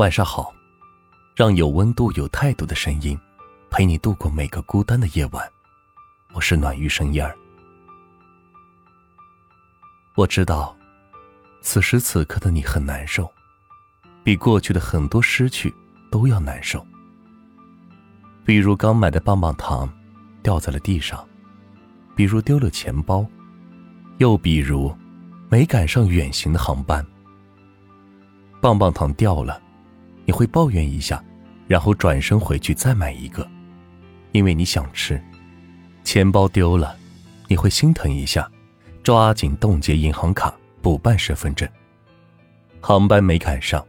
晚上好，让有温度、有态度的声音陪你度过每个孤单的夜晚。我是暖玉生烟儿。我知道，此时此刻的你很难受，比过去的很多失去都要难受。比如刚买的棒棒糖掉在了地上，比如丢了钱包，又比如没赶上远行的航班。棒棒糖掉了。你会抱怨一下，然后转身回去再买一个，因为你想吃。钱包丢了，你会心疼一下，抓紧冻结银行卡补办身份证。航班没赶上，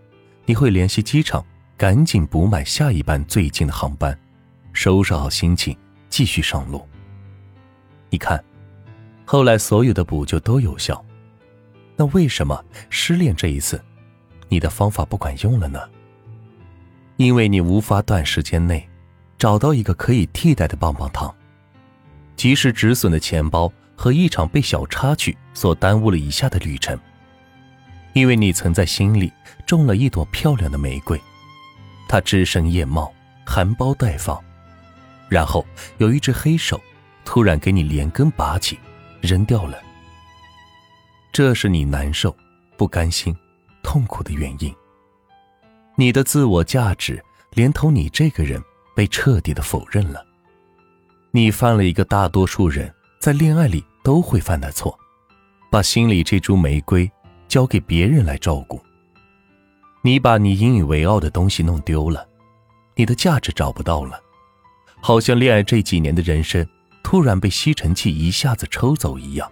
你会联系机场，赶紧补买下一班最近的航班，收拾好心情继续上路。你看，后来所有的补救都有效，那为什么失恋这一次，你的方法不管用了呢？因为你无法短时间内找到一个可以替代的棒棒糖，及时止损的钱包和一场被小插曲所耽误了一下的旅程。因为你曾在心里种了一朵漂亮的玫瑰，它枝生叶茂，含苞待放，然后有一只黑手突然给你连根拔起，扔掉了。这是你难受、不甘心、痛苦的原因。你的自我价值，连同你这个人被彻底的否认了。你犯了一个大多数人在恋爱里都会犯的错，把心里这株玫瑰交给别人来照顾。你把你引以为傲的东西弄丢了，你的价值找不到了，好像恋爱这几年的人生突然被吸尘器一下子抽走一样。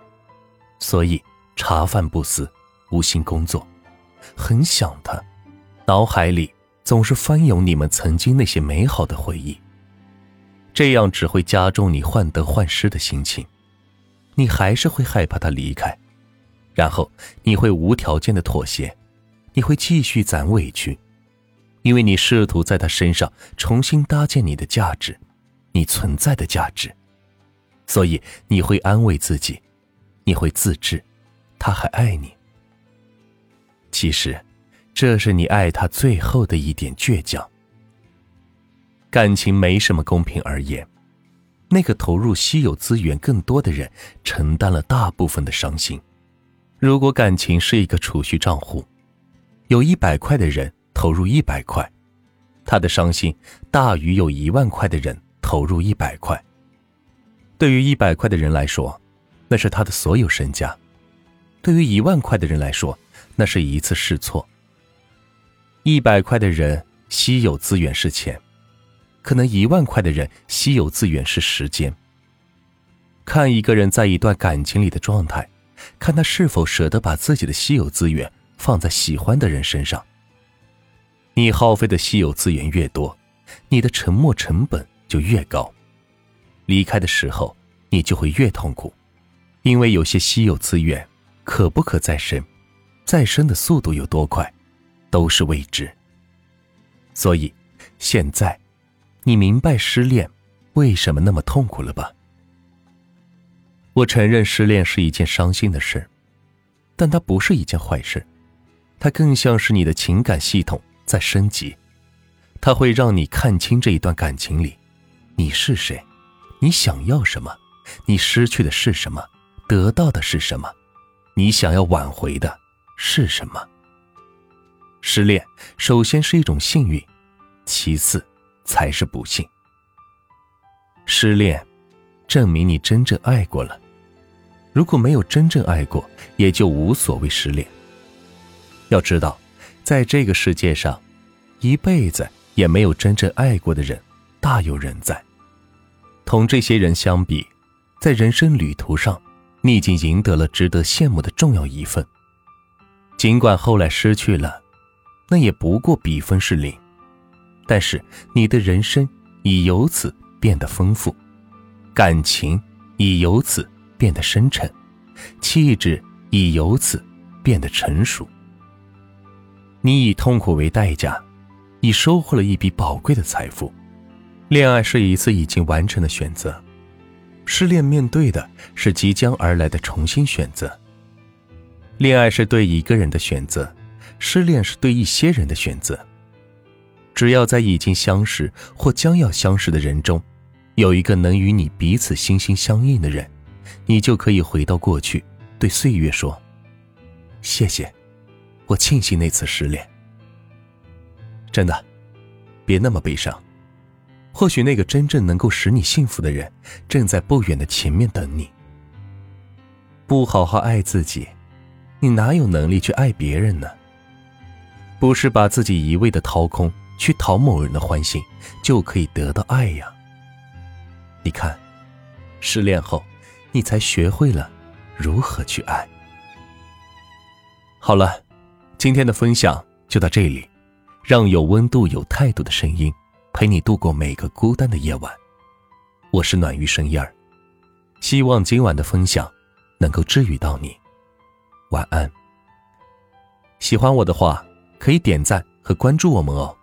所以茶饭不思，无心工作，很想他。脑海里总是翻涌你们曾经那些美好的回忆，这样只会加重你患得患失的心情，你还是会害怕他离开，然后你会无条件的妥协，你会继续攒委屈，因为你试图在他身上重新搭建你的价值，你存在的价值，所以你会安慰自己，你会自知，他还爱你。其实。这是你爱他最后的一点倔强。感情没什么公平而言，那个投入稀有资源更多的人承担了大部分的伤心。如果感情是一个储蓄账户，有一百块的人投入一百块，他的伤心大于有一万块的人投入一百块。对于一百块的人来说，那是他的所有身家；对于一万块的人来说，那是一次试错。一百块的人稀有资源是钱，可能一万块的人稀有资源是时间。看一个人在一段感情里的状态，看他是否舍得把自己的稀有资源放在喜欢的人身上。你耗费的稀有资源越多，你的沉默成本就越高，离开的时候你就会越痛苦，因为有些稀有资源可不可再生，再生的速度有多快？都是未知，所以现在你明白失恋为什么那么痛苦了吧？我承认失恋是一件伤心的事，但它不是一件坏事，它更像是你的情感系统在升级，它会让你看清这一段感情里你是谁，你想要什么，你失去的是什么，得到的是什么，你想要挽回的是什么。失恋首先是一种幸运，其次才是不幸。失恋，证明你真正爱过了。如果没有真正爱过，也就无所谓失恋。要知道，在这个世界上，一辈子也没有真正爱过的人大有人在。同这些人相比，在人生旅途上，你已经赢得了值得羡慕的重要一份。尽管后来失去了。那也不过比分是零，但是你的人生已由此变得丰富，感情已由此变得深沉，气质已由此变得成熟。你以痛苦为代价，已收获了一笔宝贵的财富。恋爱是一次已经完成的选择，失恋面对的是即将而来的重新选择。恋爱是对一个人的选择。失恋是对一些人的选择，只要在已经相识或将要相识的人中，有一个能与你彼此心心相印的人，你就可以回到过去，对岁月说：“谢谢，我庆幸那次失恋。”真的，别那么悲伤。或许那个真正能够使你幸福的人，正在不远的前面等你。不好好爱自己，你哪有能力去爱别人呢？不是把自己一味的掏空。去讨某人的欢心，就可以得到爱呀。你看，失恋后，你才学会了如何去爱。好了，今天的分享就到这里，让有温度、有态度的声音陪你度过每个孤单的夜晚。我是暖玉声音儿，希望今晚的分享能够治愈到你。晚安。喜欢我的话，可以点赞和关注我们哦。